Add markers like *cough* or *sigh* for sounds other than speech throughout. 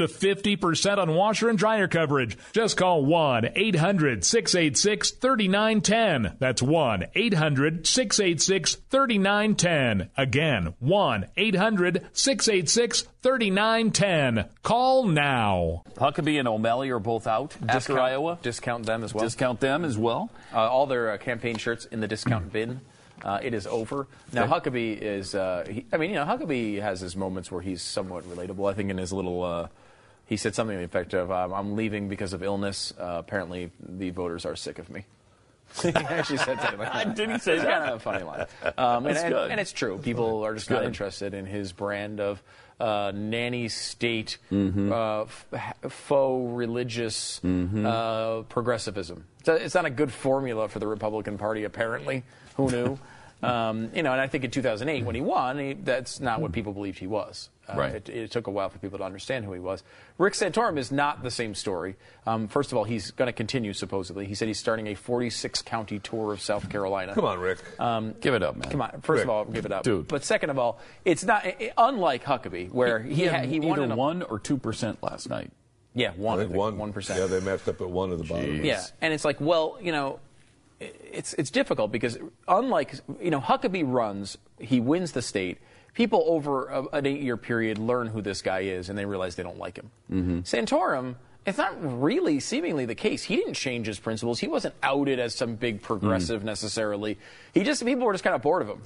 to 50% on washer and dryer coverage. Just call 1 800 686 3910. That's 1 800 686 3910. Again, 1 800 686 3910. Call now. Huckabee and O'Malley are both out after Discount- Iowa. Discount them as well. Discount them as well. Uh, all their uh, campaign shirts in the discount bin. Uh, it is over. Now, Huckabee is, uh, he, I mean, you know, Huckabee has his moments where he's somewhat relatable. I think in his little, uh, he said something to the effect of, um, I'm leaving because of illness. Uh, apparently, the voters are sick of me. *laughs* he actually said something like *laughs* that. Did he say it's that? kind of a funny line. Um, and, and, and it's true. People are just not interested in his brand of uh, nanny state, Mm-hmm. uh, f- faux religious Mm-hmm. uh, progressivism. It's, a, it's not a good formula for the Republican Party, apparently. Who knew? *laughs* um, you know, and I think in 2008 when he won, he, that's not what people believed he was. Uh, Right. It, it took a while for people to understand who he was. Rick Santorum is not the same story. Um, first of all, he's going to continue supposedly. He said he's starting a 46 county tour of South Carolina. Come on, Rick. Um, Give it up, man. Come on. First Rick. of all, give it up. Dude. But second of all, it's not i- i- unlike Huckabee, where he he ha- had he won either a, one or two percent last night. Yeah, one. I think one. One percent. Yeah, they matched up at one at the bottom. Yeah, and it's like, well, you know, it's it's difficult because unlike you know Huckabee runs, he wins the state. People over a, an eight-year period learn who this guy is, and they realize they don't like him. Santorum, it's not really seemingly the case. He didn't change his principles. He wasn't outed as some big progressive necessarily. He just people were just kind of bored of him,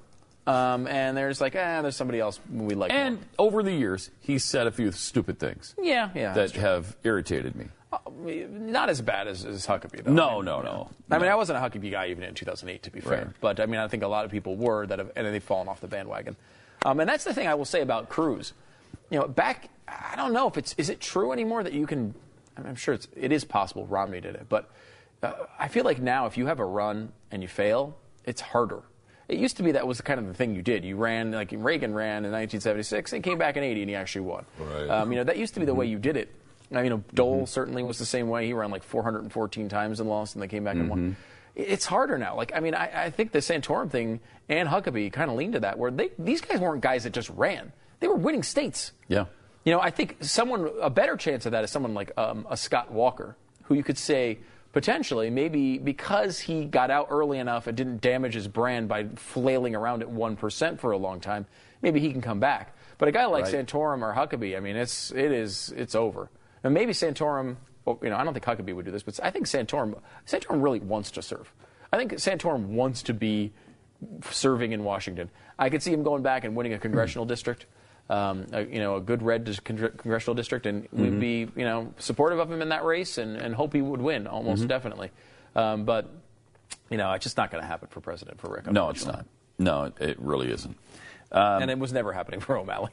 um, and they're just like, ah, there's somebody else we like. And more." over the years, he said a few stupid things yeah, yeah, that have irritated me. Not as bad as, as Huckabee. Though. No, I no, no. I mean, I wasn't a Huckabee guy even in 2008, to be fair. Right. But I mean, I think a lot of people were that, have, and they've fallen off the bandwagon. Um, and that's the thing I will say about Cruz. You know, back, I don't know if it's is it true anymore that you can. I'm sure it's it is possible. Romney did it, but uh, I feel like now if you have a run and you fail, it's harder. It used to be that was kind of the thing you did. You ran like Reagan ran in 1976 and came back in 80 and he actually won. Right. Um, you know, that used to be the way you did it. Now, you know, Dole certainly was the same way. He ran like 414 times and lost, and they came back and won. It's harder now. Like, I mean, I, I think the Santorum thing and Huckabee kind of leaned to that, where they, these guys weren't guys that just ran; they were winning states. Yeah. You know, I think someone a better chance of that is someone like um, a Scott Walker, who you could say potentially maybe because he got out early enough and didn't damage his brand by flailing around at one percent for a long time, maybe he can come back. But a guy like Right. Santorum or Huckabee, I mean, it's it is it's over. And maybe Santorum, well, you know, I don't think Huckabee would do this, but I think Santorum Santorum really wants to serve. I think Santorum wants to be serving in Washington. I could see him going back and winning a congressional district, um, a, you know, a good red con- congressional district, and we'd be, you know, supportive of him in that race and, and hope he would win almost definitely. Um, but, you know, it's just not going to happen for president for Rick. No, it's not. No, it, it really isn't. and it was never happening for O'Malley.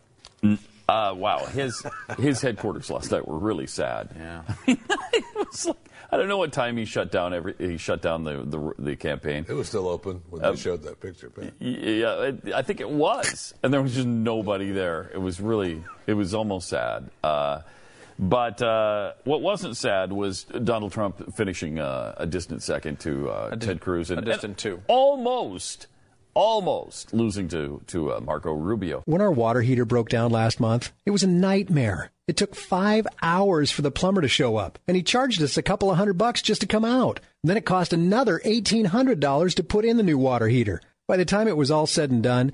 Uh, wow, his his headquarters last night were really sad. Yeah. *laughs* it was like, I don't know what time he shut down every he shut down the the, the campaign. It was still open when Uh, they showed that picture. Pat. Yeah, it, I think it was, and there was just nobody there. It was really, it was almost sad. Uh, but uh, what wasn't sad was Donald Trump finishing uh, a distant second to uh, dis- Ted Cruz, and, a distant and two. almost, almost losing to to uh, Marco Rubio. When our water heater broke down last month, it was a nightmare. It took five hours for the plumber to show up, and he charged us a couple of hundred bucks just to come out. Then it cost another $1,800 to put in the new water heater. By the time it was all said and done,